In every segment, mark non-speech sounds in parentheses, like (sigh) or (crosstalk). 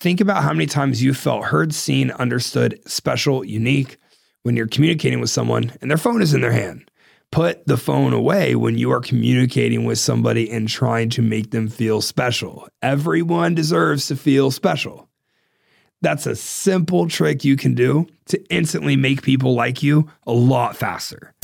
Think about how many times you felt heard, seen, understood, special, unique when you're communicating with someone and their phone is in their hand. Put the phone away when you are communicating with somebody and trying to make them feel special. Everyone deserves to feel special. That's a simple trick you can do to instantly make people like you a lot faster.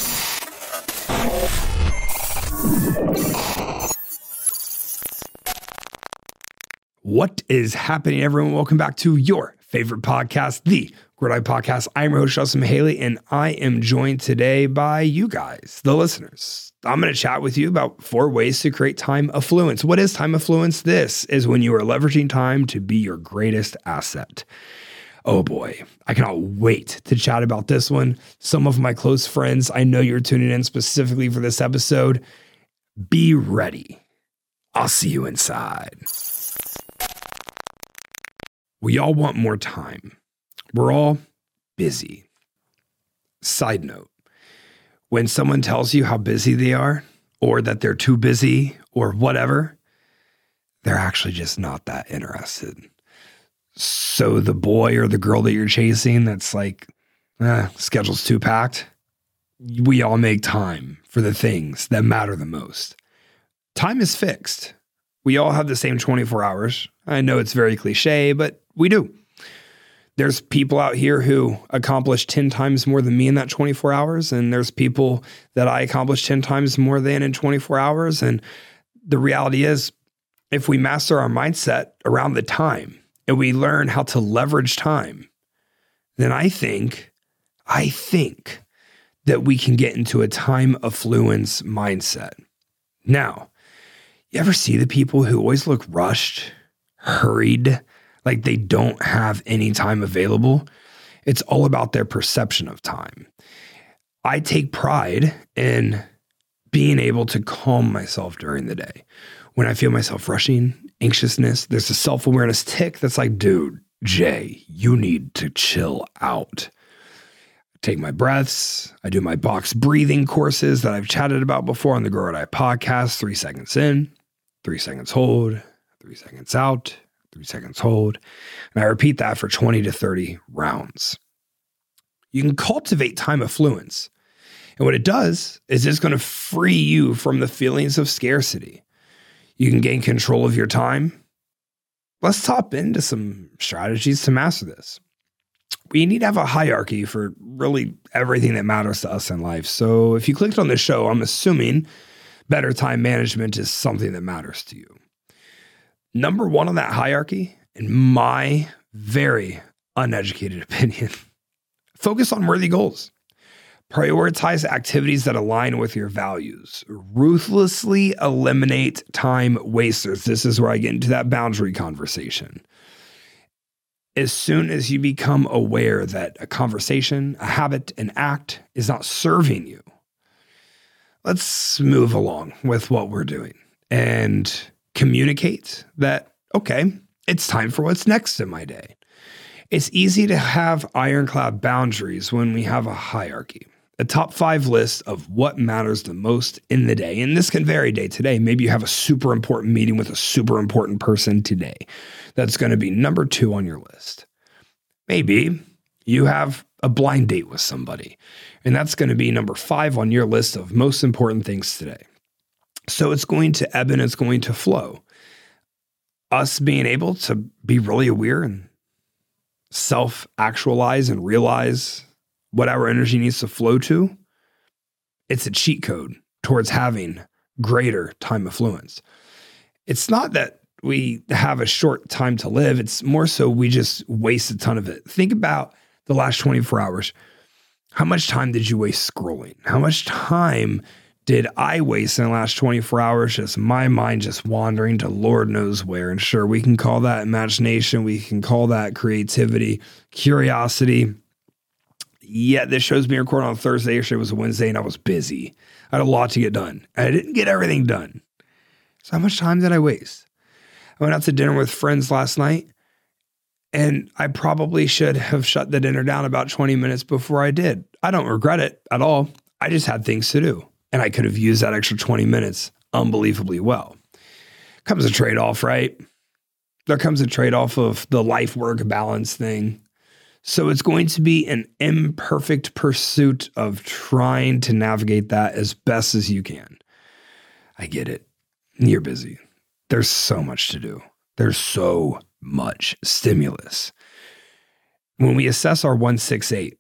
What is happening, everyone? Welcome back to your favorite podcast, the Grow Podcast. I'm your host, Justin Mihaly, and I am joined today by you guys, the listeners. I'm going to chat with you about four ways to create time affluence. What is time affluence? This is when you are leveraging time to be your greatest asset. Oh boy, I cannot wait to chat about this one. Some of my close friends, I know you're tuning in specifically for this episode. Be ready. I'll see you inside. We all want more time. We're all busy. Side note when someone tells you how busy they are, or that they're too busy, or whatever, they're actually just not that interested. So the boy or the girl that you're chasing that's like, eh, schedule's too packed, we all make time for the things that matter the most. Time is fixed. We all have the same 24 hours. I know it's very cliche, but we do. There's people out here who accomplish 10 times more than me in that 24 hours. And there's people that I accomplish 10 times more than in 24 hours. And the reality is, if we master our mindset around the time and we learn how to leverage time, then I think, I think that we can get into a time affluence mindset. Now, you ever see the people who always look rushed, hurried, like they don't have any time available. It's all about their perception of time. I take pride in being able to calm myself during the day. When I feel myself rushing, anxiousness, there's a self awareness tick that's like, dude, Jay, you need to chill out. take my breaths. I do my box breathing courses that I've chatted about before on the Grow or Die podcast. Three seconds in, three seconds hold, three seconds out, three seconds hold. And I repeat that for 20 to 30 rounds. You can cultivate time affluence. And what it does is it's going to free you from the feelings of scarcity. You can gain control of your time. Let's top into some strategies to master this. We need to have a hierarchy for really everything that matters to us in life. So if you clicked on this show, I'm assuming better time management is something that matters to you. Number one on that hierarchy, in my very uneducated (laughs) opinion, focus on worthy goals. Prioritize activities that align with your values. Ruthlessly eliminate time wasters. This is where I get into that boundary conversation. As soon as you become aware that a conversation, a habit, an act is not serving you, let's move along with what we're doing and communicate that, okay, it's time for what's next in my day. It's easy to have ironclad boundaries when we have a hierarchy, a top five list of what matters the most in the day. And this can vary day to day. Maybe you have a super important meeting with a super important person today. That's going to be number two on your list. Maybe you have a blind date with somebody, and that's going to be number five on your list of most important things today. So it's going to ebb and it's going to flow. Us being able to be really aware and self actualize and realize what our energy needs to flow to, it's a cheat code towards having greater time affluence. It's not that we have a short time to live, it's more so we just waste a ton of it. Think about the last 24 hours. How much time did you waste scrolling? How much time did I waste in the last 24 hours just my mind just wandering to Lord knows where? And sure, we can call that imagination, we can call that creativity, curiosity. Yeah, this show's being recorded on Thursday. Yesterday was a Wednesday, and I was busy. I had a lot to get done. I didn't get everything done. So, how much time did I waste? I went out to dinner with friends last night, and I probably should have shut the dinner down about 20 minutes before I did. I don't regret it at all. I just had things to do and I could have used that extra 20 minutes unbelievably well. Comes a trade off, right? There comes a trade off of the life work balance thing. So it's going to be an imperfect pursuit of trying to navigate that as best as you can. I get it. You're busy. There's so much to do. There's so much stimulus. When we assess our 168,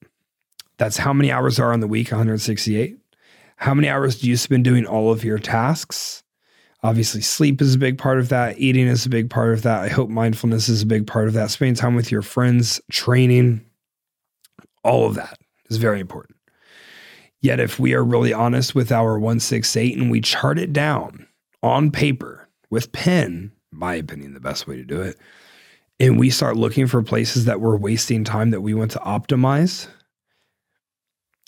that's how many hours are on the week, 168. How many hours do you spend doing all of your tasks? Obviously, sleep is a big part of that. Eating is a big part of that. I hope mindfulness is a big part of that. Spending time with your friends, training, all of that is very important. Yet, if we are really honest with our 168 and we chart it down on paper with pen, my opinion, the best way to do it, and we start looking for places that we're wasting time that we want to optimize,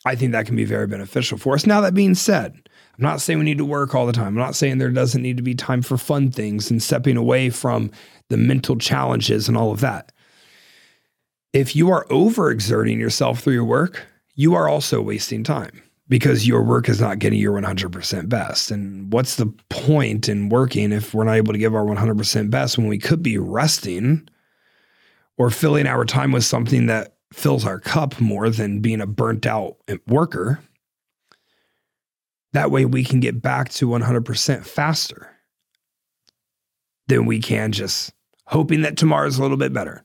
I think that can be very beneficial for us. Now, that being said, I'm not saying we need to work all the time. I'm not saying there doesn't need to be time for fun things and stepping away from the mental challenges and all of that. If you are overexerting yourself through your work, you are also wasting time because your work is not getting your 100% best. And what's the point in working if we're not able to give our 100% best when we could be resting or filling our time with something that fills our cup more than being a burnt out worker. That way we can get back to 100% faster than we can just hoping that tomorrow's a little bit better.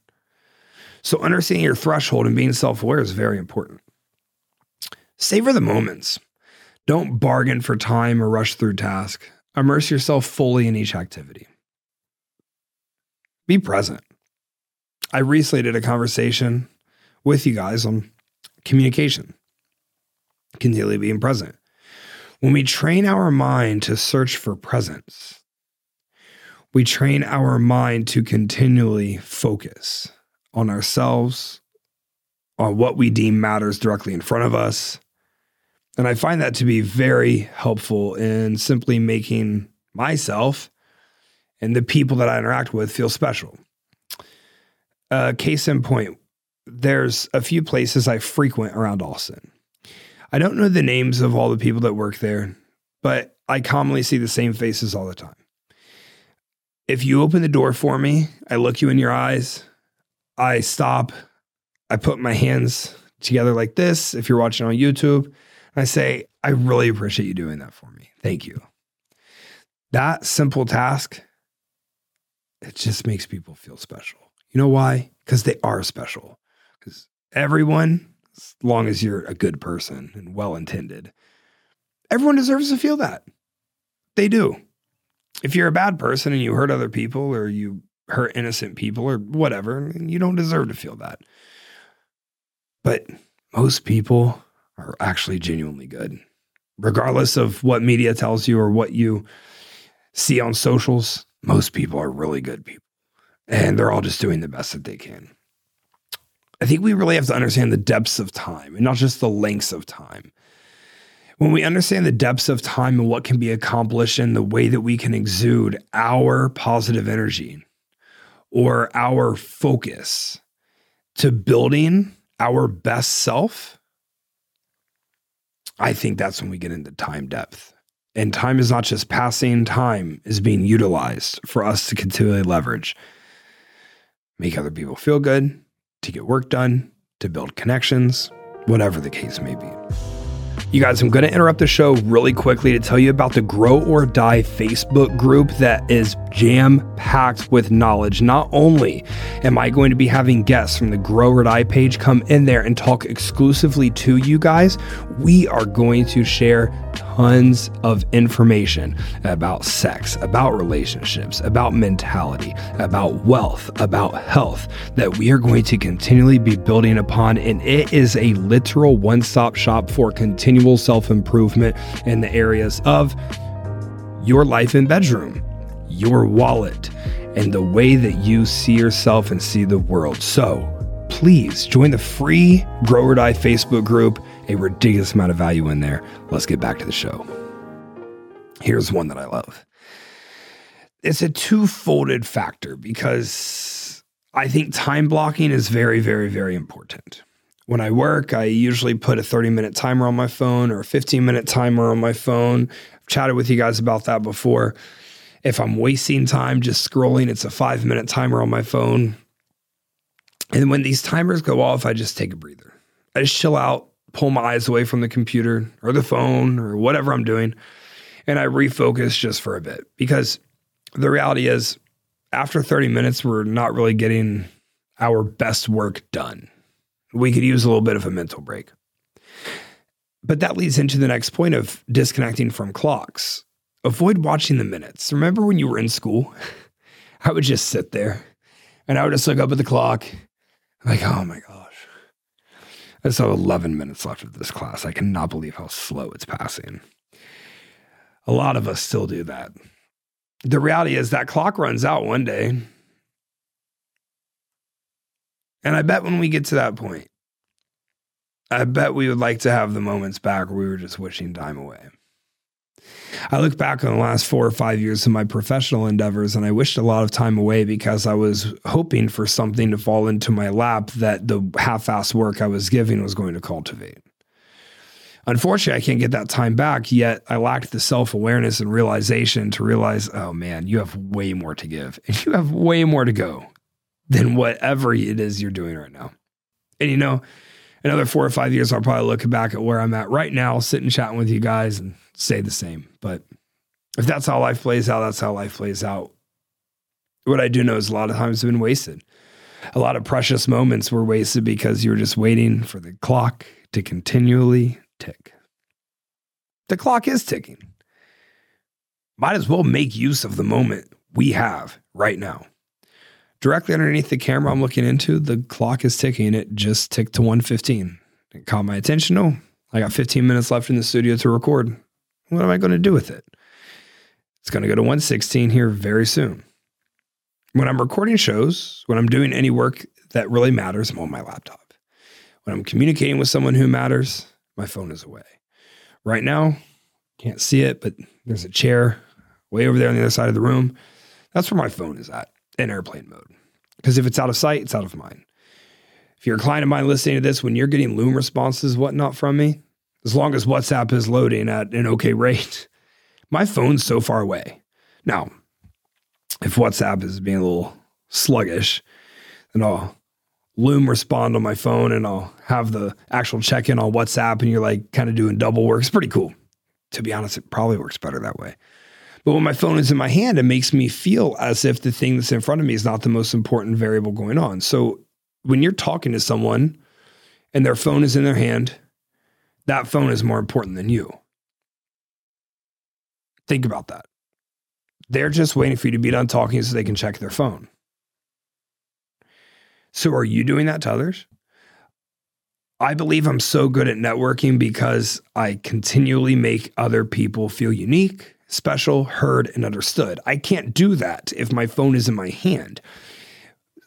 So, understanding your threshold and being self aware is very important. Savor the moments. Don't bargain for time or rush through tasks. Immerse yourself fully in each activity. Be present. I recently did a conversation with you guys on communication, continually being present. When we train our mind to search for presence, we train our mind to continually focus on ourselves, on what we deem matters directly in front of us. And I find that to be very helpful in simply making myself and the people that I interact with feel special. Uh, case in point, there's a few places I frequent around Austin. I don't know the names of all the people that work there, but I commonly see the same faces all the time. If you open the door for me, I look you in your eyes, I stop, I put my hands together like this. If you're watching on YouTube, I say, I really appreciate you doing that for me. Thank you. That simple task, it just makes people feel special. You know why? Because they are special because everyone, as long as you're a good person and well intended, everyone deserves to feel that. They do. If you're a bad person and you hurt other people or you hurt innocent people or whatever, you don't deserve to feel that. But most people are actually genuinely good, regardless of what media tells you or what you see on socials. Most people are really good people, and they're all just doing the best that they can. I think we really have to understand the depths of time and not just the lengths of time. When we understand the depths of time and what can be accomplished and the way that we can exude our positive energy or our focus to building our best self, I think that's when we get into time depth. And time is not just passing, time is being utilized for us to continually leverage, make other people feel good, to get work done, to build connections, whatever the case may be. You guys, I'm going to interrupt the show really quickly to tell you about the Grow or Die Facebook group that is jam packed with knowledge. Not only am I going to be having guests from the Grow or Die page come in there and talk exclusively to you guys, we are going to share tons of information about sex, about relationships, about mentality, about wealth, about health that we are going to continually be building upon. And it is a literal one stop shop for continual self improvement in the areas of your life and bedroom, your wallet, and the way that you see yourself and see the world. So, please join the free Grow or Die Facebook group. A ridiculous amount of value in there. Let's get back to the show. Here's one that I love. It's a two-folded factor because I think time blocking is very, very, very important. When I work, I usually put a 30 minute timer on my phone or a 15 minute timer on my phone. I've chatted with you guys about that before. If I'm wasting time just scrolling, it's a five minute timer on my phone. And when these timers go off, I just take a breather. I just chill out, pull my eyes away from the computer or the phone or whatever I'm doing, and I refocus just for a bit. Because the reality is, after 30 minutes, we're not really getting our best work done. We could use a little bit of a mental break. But that leads into the next point of disconnecting from clocks. Avoid watching the minutes. Remember when you were in school? (laughs) I would just sit there and I would just look up at the clock like, oh my gosh. I still have 11 minutes left of this class. I cannot believe how slow it's passing. A lot of us still do that. The reality is that clock runs out one day. And I bet when we get to that point, I bet we would like to have the moments back where we were just wishing time away. I look back on the last four or five years of my professional endeavors and I wished a lot of time away because I was hoping for something to fall into my lap that the half assed work I was giving was going to cultivate. Unfortunately, I can't get that time back, yet I lacked the self awareness and realization to realize, oh man, you have way more to give and you have way more to go than whatever it is you're doing right now. And you know, another four or five years, I'll probably look back at where I'm at right now, sitting chatting with you guys and say the same. But if that's how life plays out, that's how life plays out. What I do know is a lot of times have been wasted. A lot of precious moments were wasted because you were just waiting for the clock to continually tick. The clock is ticking. Might as well make use of the moment we have right now. Directly underneath the camera I'm looking into, the clock is ticking. It just ticked to 115. It caught my attention. Oh, I got 15 minutes left in the studio to record. What am I going to do with it? It's going to go to 116 here very soon. When I'm recording shows, when I'm doing any work that really matters, I'm on my laptop. When I'm communicating with someone who matters, my phone is away. Right now, can't see it, but there's a chair way over there on the other side of the room. That's where my phone is at in airplane mode. Because if it's out of sight, it's out of mind. If you're a client of mine listening to this, when you're getting Loom responses, whatnot from me, as long as WhatsApp is loading at an okay rate. My phone's so far away. Now, if WhatsApp is being a little sluggish, then I'll Loom respond on my phone and I'll have the actual check in on WhatsApp and you're like kind of doing double work. It's pretty cool. To be honest, it probably works better that way. But when my phone is in my hand, it makes me feel as if the thing that's in front of me is not the most important variable going on. So when you're talking to someone and their phone is in their hand that phone is more important than you. Think about that. They're just waiting for you to be done talking so they can check their phone. So, are you doing that to others? I believe I'm so good at networking because I continually make other people feel unique, special, heard, and understood. I can't do that if my phone is in my hand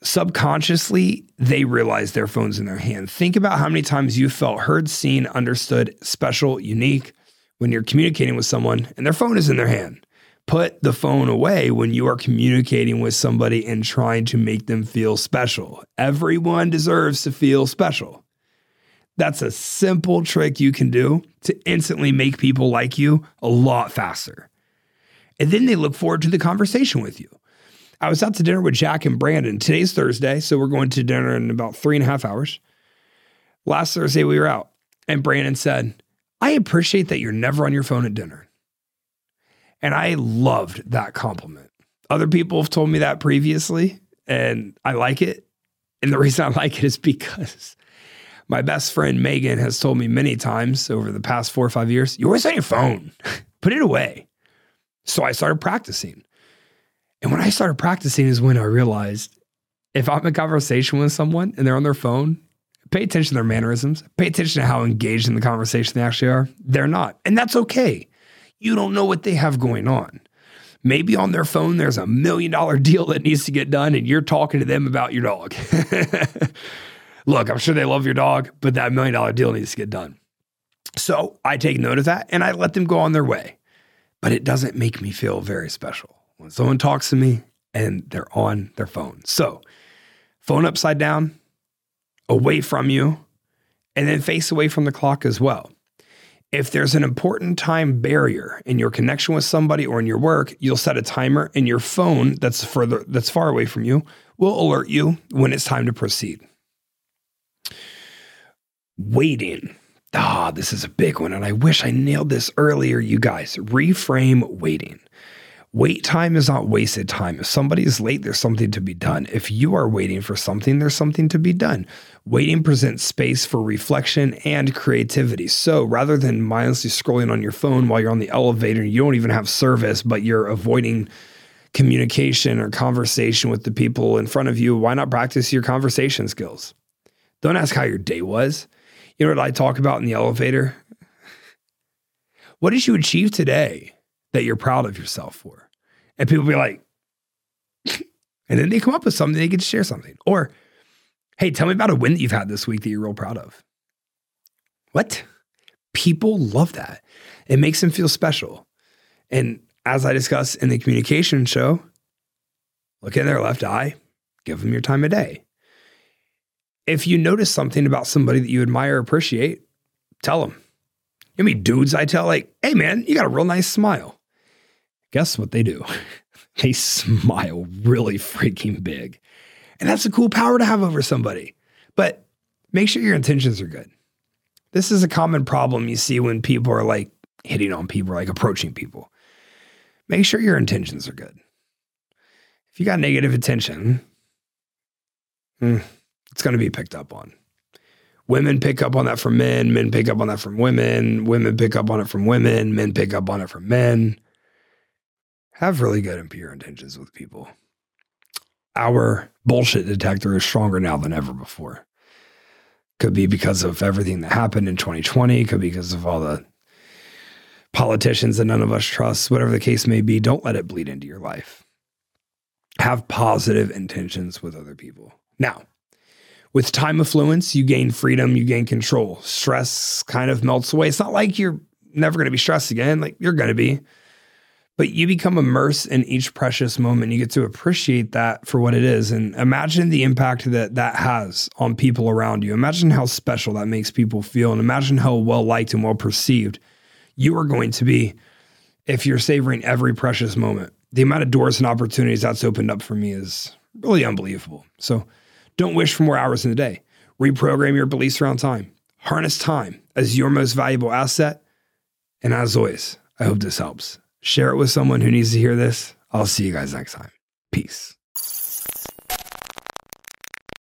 subconsciously they realize their phone's in their hand. Think about how many times you felt heard, seen, understood, special, unique when you're communicating with someone and their phone is in their hand. Put the phone away when you are communicating with somebody and trying to make them feel special. Everyone deserves to feel special. That's a simple trick you can do to instantly make people like you a lot faster. And then they look forward to the conversation with you. I was out to dinner with Jack and Brandon. Today's Thursday, so we're going to dinner in about three and a half hours. Last Thursday, we were out, and Brandon said, I appreciate that you're never on your phone at dinner. And I loved that compliment. Other people have told me that previously, and I like it. And the reason I like it is because My best friend Megan has told me many times over the past four or five years, you're always on your phone, (laughs) put it away. So I started practicing. And when I started practicing is when I realized if I'm in conversation with someone and they're on their phone, pay attention to their mannerisms, pay attention to how engaged in the conversation they actually are. They're not. And that's okay. You don't know what they have going on. Maybe on their phone, there's a million dollar deal that needs to get done, and you're talking to them about your dog. (laughs) Look, I'm sure they love your dog, but that million dollar deal needs to get done. So I take note of that and I let them go on their way. But it doesn't make me feel very special when someone talks to me and they're on their phone. So, phone upside down, away from you, and then face away from the clock as well. If there's an important time barrier in your connection with somebody or in your work, you'll set a timer and your phone that's further that's far away from you will alert you when it's time to proceed. Waiting. Ah, this is a big one and I wish I nailed this earlier, you guys. Reframe waiting. Wait time is not wasted time. If somebody is late, there's something to be done. If you are waiting for something, there's something to be done. Waiting presents space for reflection and creativity. So rather than mindlessly scrolling on your phone while you're on the elevator and you don't even have service, but you're avoiding communication or conversation with the people in front of you, why not practice your conversation skills? Don't ask how your day was. You know what I talk about in the elevator? What did you achieve today that you're proud of yourself for? And people be like, (laughs) and then they come up with something, they get to share something. Or, hey, tell me about a win that you've had this week that you're real proud of. What? People love that. It makes them feel special. And as I discuss in the communication show, look in their left eye, give them your time of day. If you notice something about somebody that you admire or appreciate, tell them. You know, me dudes I tell like, hey man, you got a real nice smile guess what they do? (laughs) they smile really freaking big. And that's a cool power to have over somebody. But make sure your intentions are good. This is a common problem you see when people are like hitting on people, like approaching people. Make sure your intentions are good. If you got negative intention, hmm, it's going to be picked up on. Women pick up on that from men, men pick up on that from women, women pick up on it from women, men pick up on it from men have really good and pure intentions with people. Our bullshit detector is stronger now than ever before. Could be because of everything that happened in 2020, could be because of all the politicians that none of us trust, whatever the case may be. Don't let it bleed into your life. Have positive intentions with other people. Now, with time affluence, you gain freedom, you gain control. Stress kind of melts away. It's not like you're never going to be stressed again. Like you're going to be, but you become immersed in each precious moment. You get to appreciate that for what it is. And imagine the impact that that has on people around you. Imagine how special that makes people feel. And imagine how well liked and well perceived you are going to be if you're savoring every precious moment. The amount of doors and opportunities that's opened up for me is really unbelievable. So don't wish for more hours in the day. Reprogram your beliefs around time. Harness time as your most valuable asset. And as always, I hope this helps share it with someone who needs to hear this. I'll see you guys next time. Peace.